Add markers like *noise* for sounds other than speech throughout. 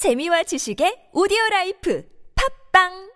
재미와 지식의 오디오 라이프 팝빵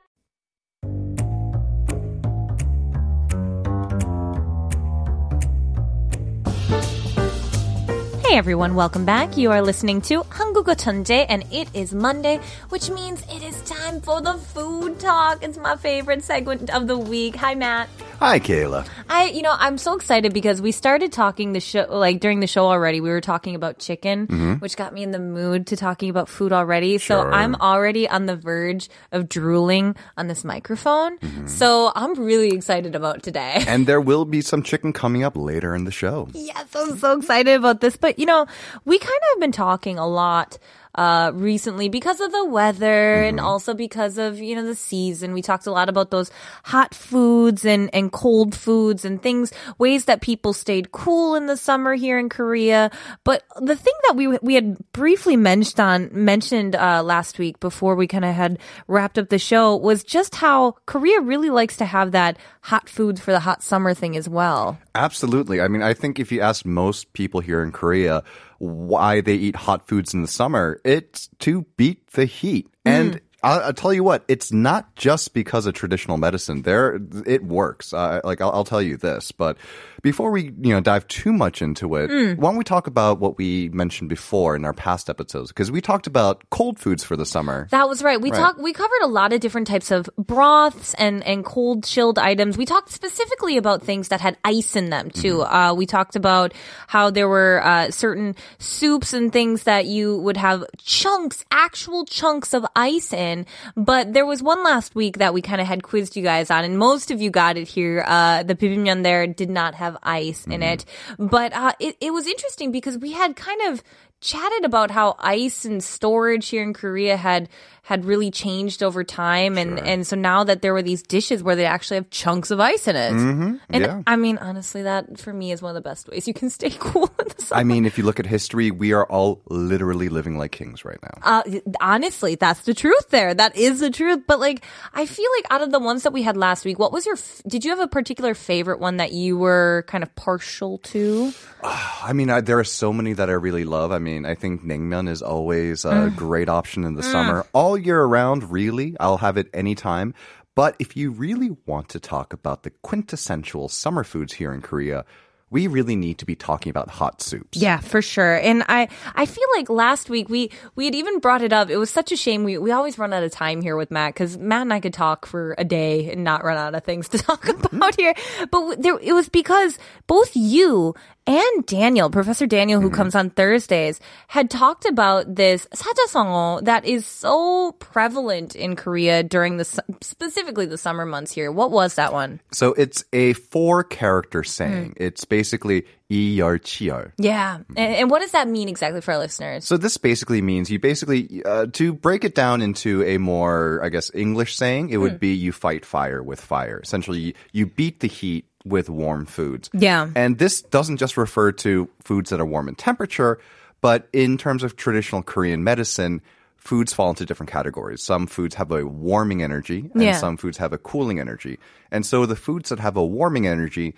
Hey everyone, welcome back. You are listening to 한국어 천재 and it is Monday, which means it is time for the food talk. It's my favorite segment of the week. Hi Matt. Hi, Kayla. I, you know, I'm so excited because we started talking the show, like during the show already, we were talking about chicken, mm-hmm. which got me in the mood to talking about food already. So I'm already on the verge of drooling on this microphone. Mm-hmm. So I'm really excited about today. *laughs* And there will be some chicken coming up later in the show. Yes, I'm so excited about this. But you know, we kind of have been talking a lot uh, recently because of the weather and also because of you know the season. We talked a lot about those hot foods and and cold foods and things, ways that people stayed cool in the summer here in Korea. But the thing that we we had briefly mentioned on mentioned uh, last week before we kind of had wrapped up the show was just how Korea really likes to have that hot foods for the hot summer thing as well. Absolutely. I mean, I think if you ask most people here in Korea why they eat hot foods in the summer, it's to beat the heat. And mm. I'll, I'll tell you what, it's not just because of traditional medicine. There, it works. Uh, like I'll, I'll tell you this, but before we you know dive too much into it, why don't we talk about what we mentioned before in our past episodes? Because we talked about cold foods for the summer. That was right. We Right. talked. We covered a lot of different types of broths and and cold chilled items. We talked specifically about things that had ice in them too. Uh, we talked about how there were uh, certain soups and things that you would have chunks, actual chunks of ice in. But there was one last week that we kind of had quizzed you guys on, and most of you got it here. Uh, the bibimbap there did not have ice in it, but uh, it it was interesting because we had kind of chatted about how ice and storage here in Korea had had really changed over time and and so now that there were these dishes where they actually have chunks of ice in it. Mm-hmm. And yeah. I mean honestly that for me is one of the best ways you can stay *laughs* cool in the summer. I mean, if you look at history, we are all literally living like kings right now. uh, honestly, that's the truth there. That is the truth. But like, I feel like out of the ones that we had last week, what was your, f- did you have a particular favorite one that you were kind of partial to? *sighs* I mean, I, there are so many that I really love. I mean, I mean, I think naengmyeon is always a Mm. great option in the summer, all year around. Really, I'll have it anytime. But if you really want to talk about the quintessential summer foods here in Korea, we really need to be talking about hot soups. Yeah, for sure. And I, I feel like last week we, we had even brought it up. It was such a shame. We, we always run out of time here with Matt because Matt and I could talk for a day and not run out of things to *laughs* talk about here. But there, it was because both you and Daniel, Professor Daniel, who comes on Thursdays, had talked about this 사자성어 that is so prevalent in Korea during the, su- specifically the summer months here. What was that one? So it's a four character Mm. saying. It's basically 이열치열. Yeah. And, and what does that mean exactly for our listeners? So this basically means you basically uh, to break it down into a more, I guess, English saying, it would be you fight fire with fire. Essentially, you, you beat the heat with warm foods. Yeah. And this doesn't just refer to foods that are warm in temperature, but in terms of traditional Korean medicine, foods fall into different categories. Some foods have a warming energy, and Yeah. some foods have a cooling energy. And so the foods that have a warming energy,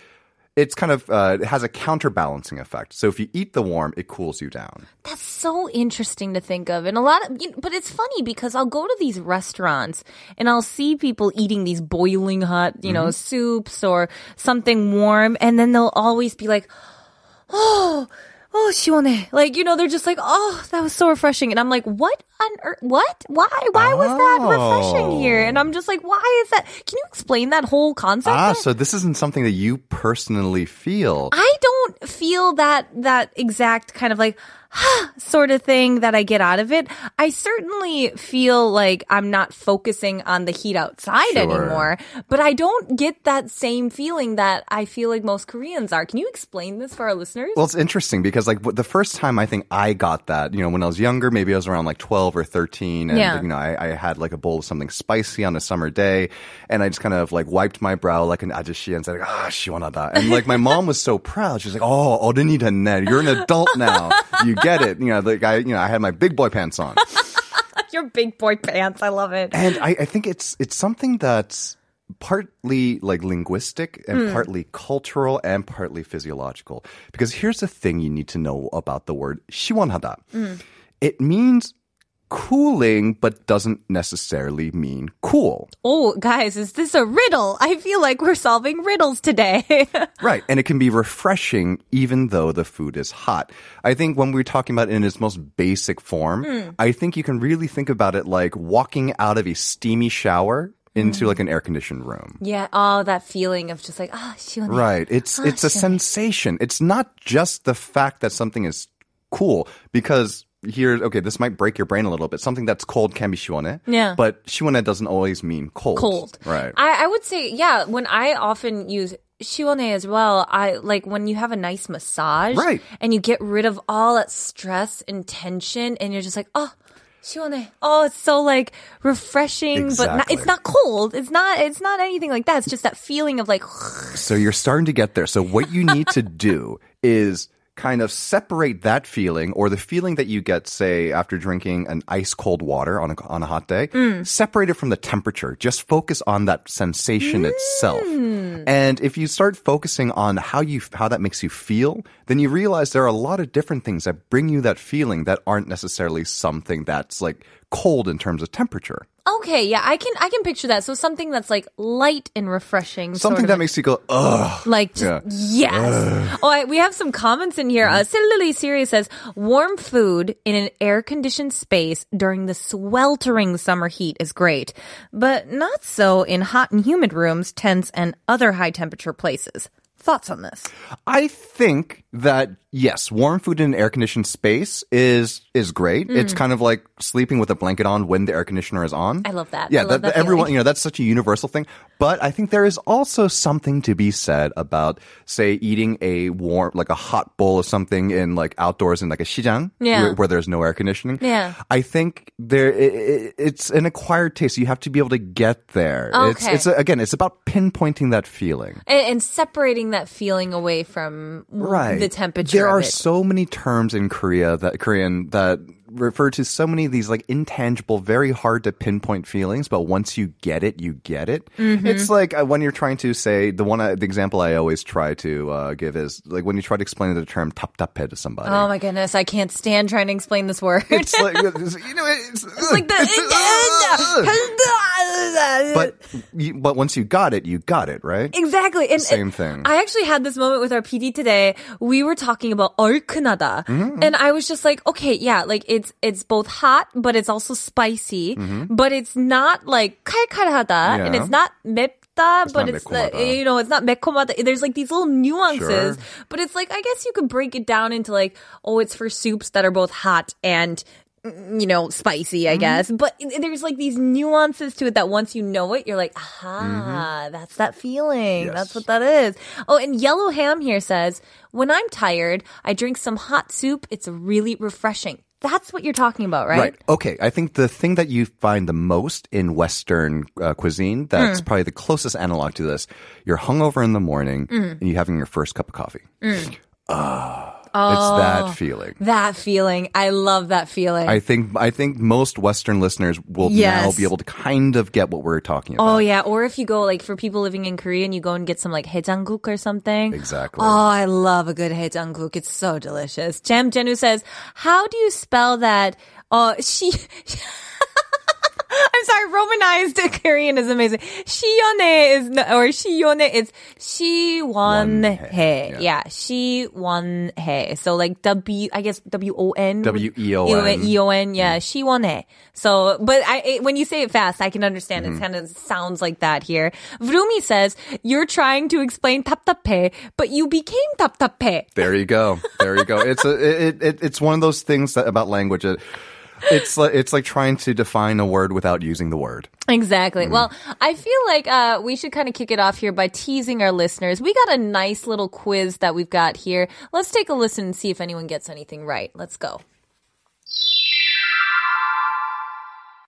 it's kind of uh, it has a counterbalancing effect. So if you eat the warm, it cools you down. That's so interesting to think of. And a lot of, you know, but it's funny because I'll go to these restaurants and I'll see people eating these boiling hot, you know, soups or something warm. And then they'll always be like, oh, oh, 시원해. Like, you know, they're just like, oh, that was so refreshing. And I'm like, what on earth? What? Why? Why was that refreshing here? And I'm just like, why is that? Can you explain that whole concept? Ah, so this isn't something that you personally feel. I don't feel that that exact kind of like *sighs* sort of thing that I get out of it. I certainly feel like I'm not focusing on the heat outside Sure. anymore, but I don't get that same feeling that I feel like most Koreans are. Can you explain this for our listeners? Well, it's interesting because like the first time I think I got that, you know, when I was younger, maybe I was around like 12 or 13 and Yeah. you know, I, I had like a bowl of something spicy on a summer day and I just kind of like wiped my brow like an ajashi and said, ah, 시원하다. And like my mom was so proud. She was like, oh, 어른이 됐네. You're an adult now. You get it. You know, like I, you know, I had my big boy pants on. *laughs* Your big boy pants. I love it. And I, I think it's it's something that's partly like linguistic and partly cultural and partly physiological. Because here's the thing you need to know about the word 시원하다. It means cooling, but doesn't necessarily mean cool. Oh, guys, is this a riddle? I feel like we're solving riddles today. *laughs* right. And it can be refreshing even though the food is hot. I think when we're talking about it in its most basic form, mm. I think you can really think about it like walking out of a steamy shower into hmm. like an air conditioned room. Yeah, oh, that feeling of just like ah, oh, Right. It's oh, it's a sensation. It's not just the fact that something is cool because here okay, this might break your brain a little bit. Something that's cold can be 시원해. Yeah. But 시원해 doesn't always mean cold. cold. Right. I, I would say, yeah, when I often use 시원해 as well, I like when you have a nice massage. Right. And you get rid of all that stress and tension and you're just like, oh, 시원해. Oh, it's so like refreshing, but not, Exactly. it's not cold. It's not, it's not anything like that. It's just that feeling of like, *sighs* So you're starting to get there. So what you need to do is kind of separate that feeling or the feeling that you get, say, after drinking an ice cold water on a, on a hot day, mm. separate it from the temperature. Just focus on that sensation mm. itself. And if you start focusing on how you, how that makes you feel, then you realize there are a lot of different things that bring you that feeling that aren't necessarily something that's like cold in terms of temperature. okay, yeah, I can, I can picture that. So something that's like light and refreshing. sort Something of that makes you go, ugh. Like, just, Yeah. yes. oh, I, we have some comments in here. Uh, Lily Siri says, warm food in an air conditioned space during the sweltering summer heat is great, but not so in hot and humid rooms, tents, and other high temperature places. Thoughts on this? I think that yes, warm food in an air conditioned space is is great. It's kind of like sleeping with a blanket on when the air conditioner is on. I love that. Yeah, love that everyone, feeling. you know, that's such a universal thing. But I think there is also something to be said about, say, eating a warm, like a hot bowl of something in like outdoors in like a shijang, Yeah. where, where there's no air conditioning. Yeah. I think there, i i it's an acquired taste. You have to be able to get there. It's, Okay. it's again, it's about pinpointing that feeling. And, and separating that feeling away from right. the temperature. There are it. so many terms in Korea that Korean that refer to so many of these like intangible, very hard to pinpoint feelings, but once you get it, you get it. Mm-hmm. It's like uh, when you're trying to say the one, uh, the example I always try to uh, give is like when you try to explain the term "답답해 to somebody. Oh my goodness, I can't stand trying to explain this word. it's like *laughs* you know, it's, it's like the. It's, but you, but once you got it, you got it right. Exactly, and same thing. I actually had this moment with our PD today. We were talking about 얼큰하다, mm-hmm. and I was just like, okay, yeah, like. It, it's it's both hot, but it's also spicy, but it's not like 칼칼하다 and Mm-hmm. Yeah. it's not 맵다, but not it's the, 매콤하다. you know, it's not 매콤하다. There's like these little nuances, Sure. but it's like I guess you could break it down into like, oh, it's for soups that are both hot and mm, you know, spicy, I Mm-hmm. guess. But i- there's like these nuances to it that once you know it, you're like, aha, that's that feeling. That's Mm-hmm. Yes. what that is. Oh, and Yellow Ham here says, when I'm tired, I drink some hot soup. It's really refreshing. That's what you're talking about, right? Right. Okay. I think the thing that you find the most in Western uh, cuisine that's probably the closest analog to this. You're hungover in the morning Hmm. and you're having your first cup of coffee. Ah, it's that feeling. That feeling. I love that feeling. I think I think most Western listeners will now be able to kind of get what we're talking about. Oh yeah, or if you go like for people living in Korea and you go and get some like haejangguk or something. Exactly. Oh, I love a good haejangguk. It's so delicious. Jam Jenu says, "How do you spell that?" Uh, she. *laughs* *laughs* I'm sorry, Romanized *laughs* Korean is amazing. 시연해 is no- or 시연해 is 시원해. Yeah, 시원해. So like W, I guess W O N. W-E-O-N. E O N. Yeah, 시원해. So, but I it, when you say it fast, I can understand. It kind of sounds like that here. Vrumi says you're trying to explain 답답해, but you became 답답해. There you go. There you go. It's a it, it it's one of those things that about language. It, it's like it's like trying to define a word without using the word. Exactly. Well, I feel like uh, we should kind of kick it off here by teasing our listeners. We got a nice little quiz that we've got here. Let's take a listen and see if anyone gets anything right. Let's go.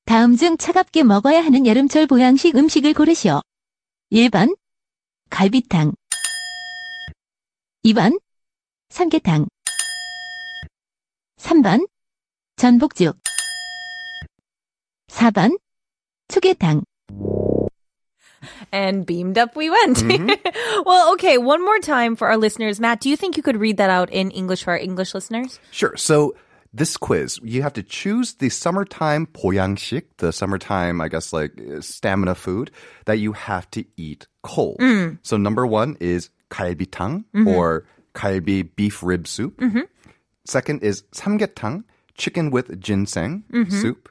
다음 중 차갑게 먹어야 하는 여름철 보양식 음식을 고르시오. 1번 갈비탕 2번 삼계탕 3번 전복죽 4번 초계탕 And beamed up we went. *laughs* well, okay, one more time for our listeners. Matt, do you think you could read that out in English for our English listeners? Sure. So this quiz, you have to choose the summertime 보양식, the summertime, I guess, like uh, stamina food that you have to eat cold. So number one is 갈비탕 or 갈비 beef rib soup. Second is 삼계탕, chicken with ginseng soup.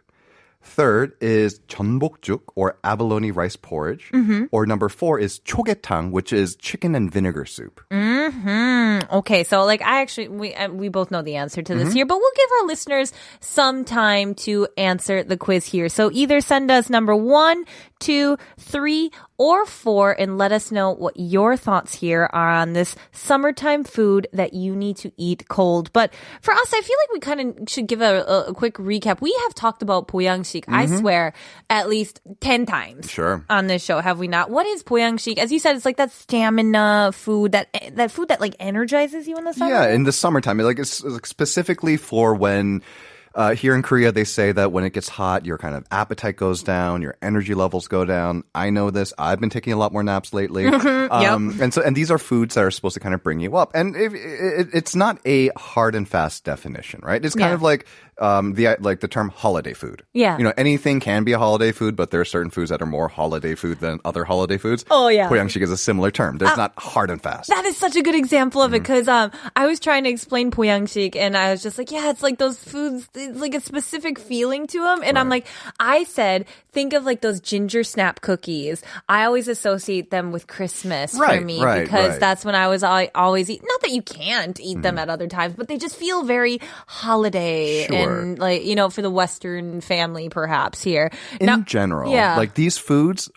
Third is 전복죽 or abalone rice porridge. Or number four is 초계탕, which is chicken and vinegar soup. Mm, okay, so like I actually we uh, we both know the answer to this here, but we'll give our listeners some time to answer the quiz here. So either send us number one, two, three, or four, and let us know what your thoughts here are on this summertime food that you need to eat cold. But for us, I feel like we kind of should give a, a, quick recap. We have talked about boyangsik, mm-hmm. I swear, at least 10 times sure. on this show, have we not? What is boyangsik? As you said, it's like that stamina food, that that food that like energizes you in the summer. Yeah, in the summertime. Like it's, it's specifically for when uh, here in Korea, they say that when it gets hot, your kind of appetite goes down, your energy levels go down. I know this. I've been taking a lot more naps lately. *laughs* um, yep. And so, and these are foods that are supposed to kind of bring you up. And it, it's not a hard and fast definition, right? It's kind yeah. of like um, the like the term holiday food. Yeah. You know, anything can be a holiday food, but there are certain foods that are more holiday food than other holiday foods. Oh yeah. Poyangshik is a similar term. There's uh, not hard and fast. That is such a good example of mm-hmm. it because um, I was trying to explain poyangshik and I was just like, yeah, it's like those foods like a specific feeling to them. And I'm like, I said, think of like those ginger snap cookies. I always associate them with Christmas for me right, because right. that's when I was al- always eat. Not that you can't eat them at other times, but they just feel very holiday Sure. and like, you know, for the Western family perhaps here. in Now- general, yeah. like these foods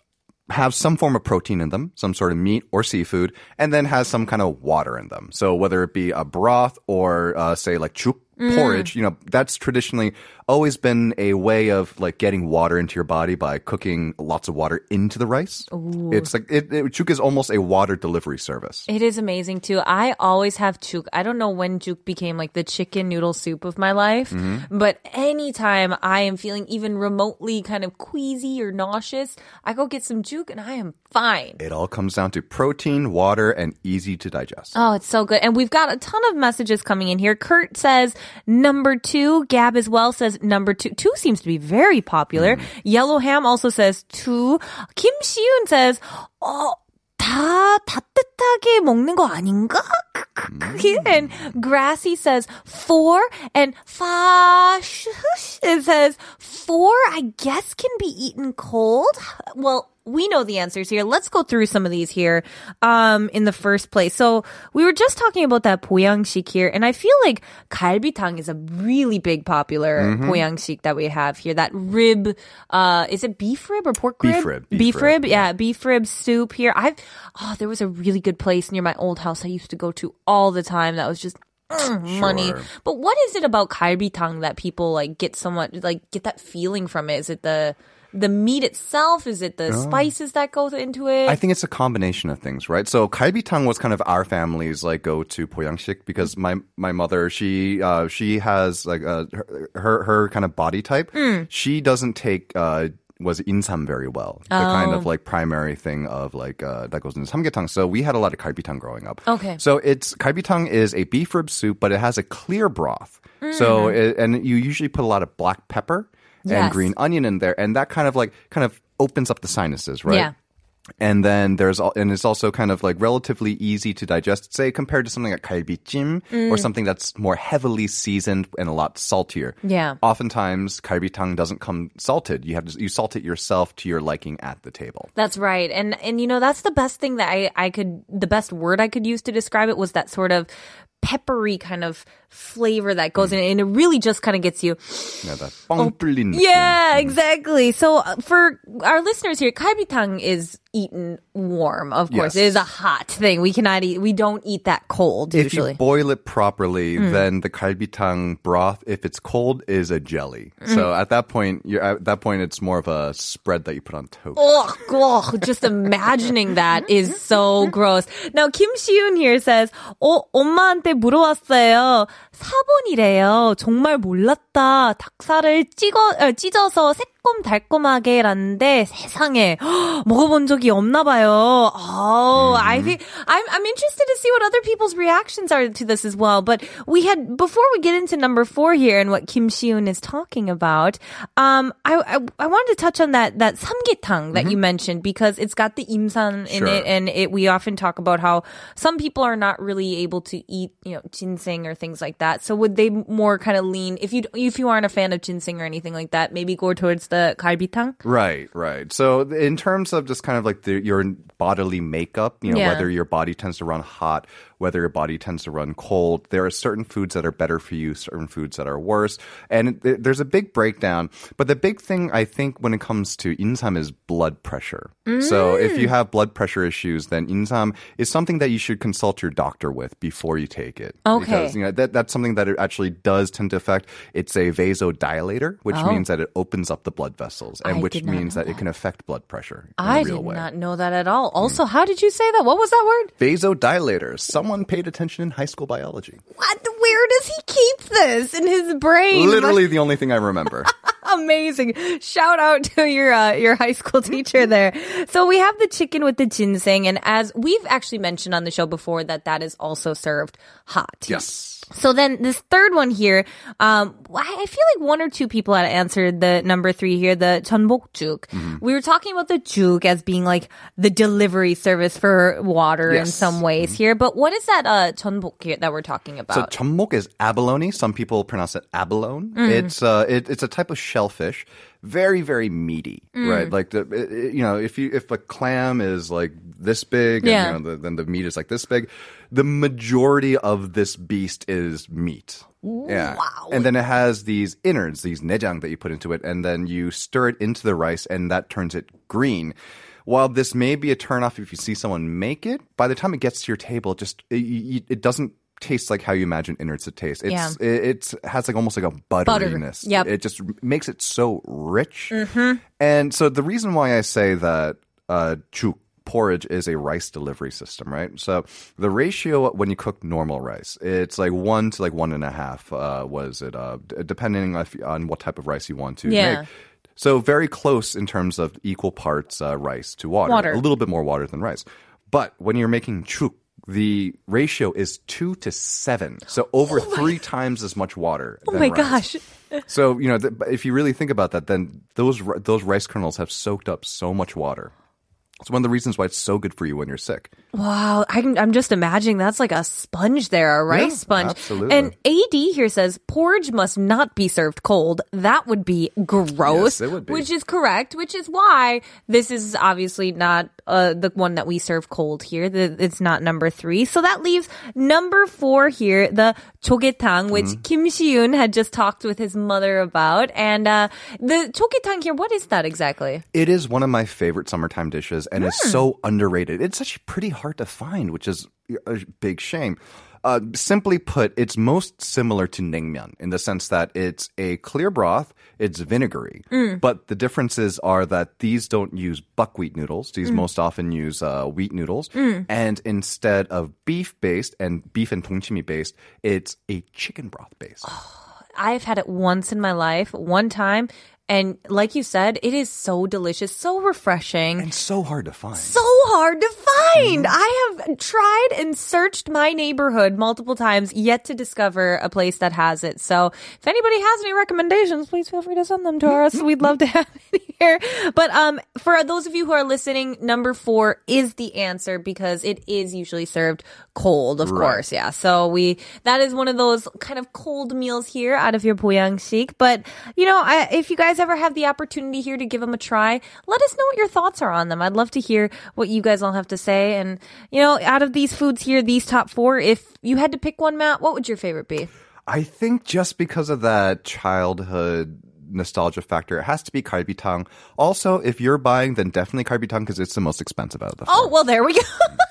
have some form of protein in them, some sort of meat or seafood, and then has some kind of water in them. So whether it be a broth or uh, say like chuk Mm. porridge, you know, that's traditionally always been a way of like getting water into your body by cooking lots of water into the rice. It's like it, it, chuk is almost a water delivery service. It is amazing too. I always have juk. I don't know when juk became like the chicken noodle soup of my life, Mm-hmm. but anytime I am feeling even remotely kind of queasy or nauseous, I go get some juk and I am fine. It all comes down to protein, water, and easy to digest. Oh, it's so good. And we've got a ton of messages coming in here. Kurt says number two. Gab as well says number two. Two seems to be very popular. Yellow Ham also says two. Kim Siun says, oh, 다 따뜻하게 먹는 거 아닌가? *laughs* And Grassy says four, and Fash it says four. I guess can be eaten cold. Well, we know the answers here. Let's go through some of these here um, in the first place. So we were just talking about that boyangshik here, and I feel like galbitang is a really big popular mm mm-hmm. that we have here. That rib, uh, is it beef rib or pork rib? Beef rib. Beef, beef rib, rib yeah. beef rib soup here. I've oh, there was a really good place near my old house I used to go to all the time. That was just mm, money. Sure. But what is it about galbitang that people like get so much like get that feeling from it? Is it the the meat itself? Is it the oh. spices that go into it? I think it's a combination of things, right? So kalbitang was kind of our family's like go to poyangshik because my my mother she uh, she has like uh, her her kind of body type. Mm. She doesn't take. Uh, was insam very well. The oh. kind of like primary thing of like uh, that goes into samgyetang. So we had a lot of kalbitang growing up. Okay. So it's kalbitang is a beef rib soup, but it has a clear broth. Hmm, mm-hmm. So it, and you usually put a lot of black pepper and yes. green onion in there, and that kind of like kind of opens up the sinuses, right? Yeah and then there's all, and it's also kind of like relatively easy to digest, say compared to something like kalbichim mm. or something that's more heavily seasoned and a lot saltier. Yeah. Oftentimes, kalbitang doesn't come salted. You have to you salt it yourself to your liking at the table. That's right, and and you know that's the best thing that I I could the best word I could use to describe it was that sort of peppery kind of flavor that goes mm. in, and it really just kind of gets you. Yeah, that oh, Yeah, exactly. So uh, for our listeners here, kalbitang is eaten warm, of course. Yes. It is a hot thing. We cannot eat we don't eat that cold If usually. you boil it properly, Hmm. then the 갈비탕 broth, if it's cold, is a jelly. So Hmm. at that point, you're, at that point, it's more of a spread that you put on toast. Ugh, ugh, just imagining that is so gross. Now, Kim Siun here says, 어, 엄마한테 물어봤어요. 4번이래요. 정말 몰랐다. 닭살을 찍어, 어, 찢어서 새콤달콤하게라는데 세상에 *gasps* 먹어본 적이 Oh, mm. I think I'm I'm interested to see what other people's reactions are to this as well. But we had before we get into number four here and what Kim Shiun is talking about. Um, I I, I wanted to touch on that that Samgyetang that mm-hmm. you mentioned because it's got the insam sure. in it, and it we often talk about how some people are not really able to eat you know ginseng or things like that. So would they more kind of lean if you if you aren't a fan of ginseng or anything like that, maybe go towards the? Right, right. So in terms of just kind of like the, your bodily makeup, you know, Yeah. whether your body tends to run hot, whether your body tends to run cold, there are certain foods that are better for you, certain foods that are worse. And it, there's a big breakdown. But the big thing I think when it comes to insam is blood pressure. So mm. if you have blood pressure issues, then insam is something that you should consult your doctor with before you take it. Okay. Because, you know, that, that's something that it actually does tend to affect. It's a vasodilator, which Oh. means that it opens up the blood vessels and I which means know that, it can affect blood pressure in I a real did way. not know that at all. Hmm. Also, how did you say that? What was that word? Vasodilator. Someone paid attention in high school biology. What? Where does he keep this in his brain? Literally the only thing I remember. *laughs* Amazing. Shout out to your uh, your high school teacher there. So we have the chicken with the ginseng and as we've actually mentioned on the show before that that is also served hot. yes. So then this third one here, um, I I feel like one or two people had answered the number three here, the 전복죽. Mm-hmm. We were talking about the juk as being like the delivery service for water in Yes. some ways here, but what is that uh, 전복 here that we're talking So about? chambok is abalone. Some people pronounce it abalone. Mm. It's uh, it, it's a type of shellfish, very very meaty, Mm. right? Like the it- you know if you if a clam is like this big, Yeah. and you know the, then the meat is like this big, the majority of this beast is meat. Yeah. Wow. And then it has these innards, these nejang that you put into it, and then you stir it into the rice, and that turns it green. While this may be a turnoff if you see someone make it, by the time it gets to your table, it just it it doesn't taste like how you imagine innards to taste. It's Yeah. it, it's has like almost like a butteriness. Yep. Mm-hmm. It just makes it so rich. And so the reason why I say that uh, juk porridge is a rice delivery system, right? So the ratio when you cook normal rice, it's like one to like one and a half. Uh, was it uh, d- depending on, if, on what type of rice you want to Yeah. make? So very close in terms of equal parts uh, rice to water. Water. A little bit more water than rice. But when you're making chuk, the ratio is two to seven. So over oh three times as much water. oh my rice. gosh. So you know, th- if you really think about that, then those those rice kernels have soaked up so much water. It's one of the reasons why it's so good for you when you're sick. Wow, I can, I'm just imagining that's like a sponge there, a rice Yeah, sponge. absolutely. And AD here says porridge must not be served cold. That would be gross. Yes, it would be. Which is correct, which is why this is obviously not uh, the one that we serve cold here. The, it's not number three. So that leaves number four here, the chogetang, which Mm-hmm. Kim Si-yoon had just talked with his mother about. And uh, the chogetang here, what is that exactly? It is one of my favorite summertime dishes, and it's Hmm. so underrated. It's actually pretty hard to find, which is a big shame. Uh, simply put, it's most similar to naengmyeon in the sense that it's a clear broth, it's vinegary, Hmm. but the differences are that these don't use buckwheat noodles. These Hmm. most often use uh, wheat noodles, and instead of beef based and beef and tongchimi based, it's a chicken broth based. I've had it once in my life, one time. And like you said, it is so delicious, so refreshing. and so hard to find. so hard to find. I have tried and searched my neighborhood multiple times, yet to discover a place that has it. So if anybody has any recommendations, please feel free to send them to us. We'd love to *laughs* have it here. But um, for those of you who are listening, number four is the answer because it is usually served cold, of Right. course. Yeah. So we that is one of those kind of cold meals here out of your boyangsik. But you know, I, if you guys ever have the opportunity here to give them a try, let us know what your thoughts are on them. I'd love to hear what you guys all have to say. And you know, out of these foods here, these top four, if you had to pick one, Matt, what would your favorite be? I think just because of that childhood nostalgia factor, it has to be kalbitang. Also, if you're buying, then definitely kalbitang because it's the most expensive out of the Oh well, there we go. *laughs*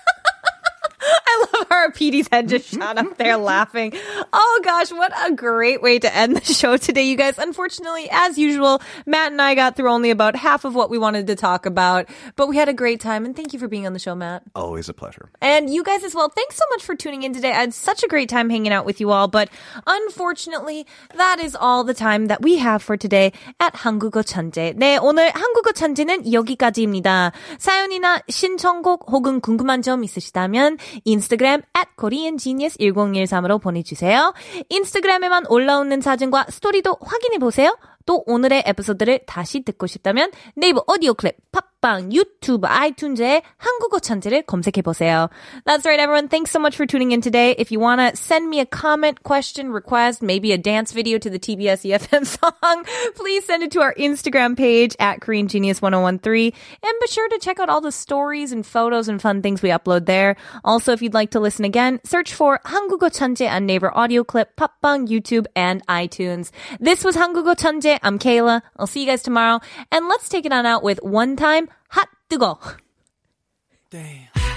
I love our Our PD's head just *laughs* shot up there laughing. Oh gosh, what a great way to end the show today, you guys. Unfortunately, as usual, Matt and I got through only about half of what we wanted to talk about, but we had a great time and thank you for being on the show, Matt. Always a pleasure. And you guys as well. Thanks so much for tuning in today. I had such a great time hanging out with you all, but unfortunately, that is all the time that we have for today at 한국어 천재. 네, 오늘 한국어 천재는 여기까지입니다. 사연이나 신청곡 혹은 궁금한 점 있으시다면 인 스타그램 at koreangenius1013으로 보내주세요. 인스타그램에만 올라오는 사진과 스토리도 확인해보세요. 또 오늘의 에피소드를 다시 듣고 싶다면 네이버 오디오 클립, 팟빵, 유튜브, 아이튠즈에 한국어 천재를 검색해보세요. That's right, everyone. Thanks so much for tuning in today. If you want to send me a comment, question, request, maybe a dance video to the TBS EFM song, *laughs* please send it to our Instagram page at Korean Genius 1013. And be sure to check out all the stories and photos and fun things we upload there. Also, if you'd like to listen again, search for 한국어 천재 on Naver audio clip, 팟빵, YouTube, and iTunes. This was 한국어 천재. I'm Kayla. I'll see you guys tomorrow. And let's take it on out with one time hot 뜨거. Damn.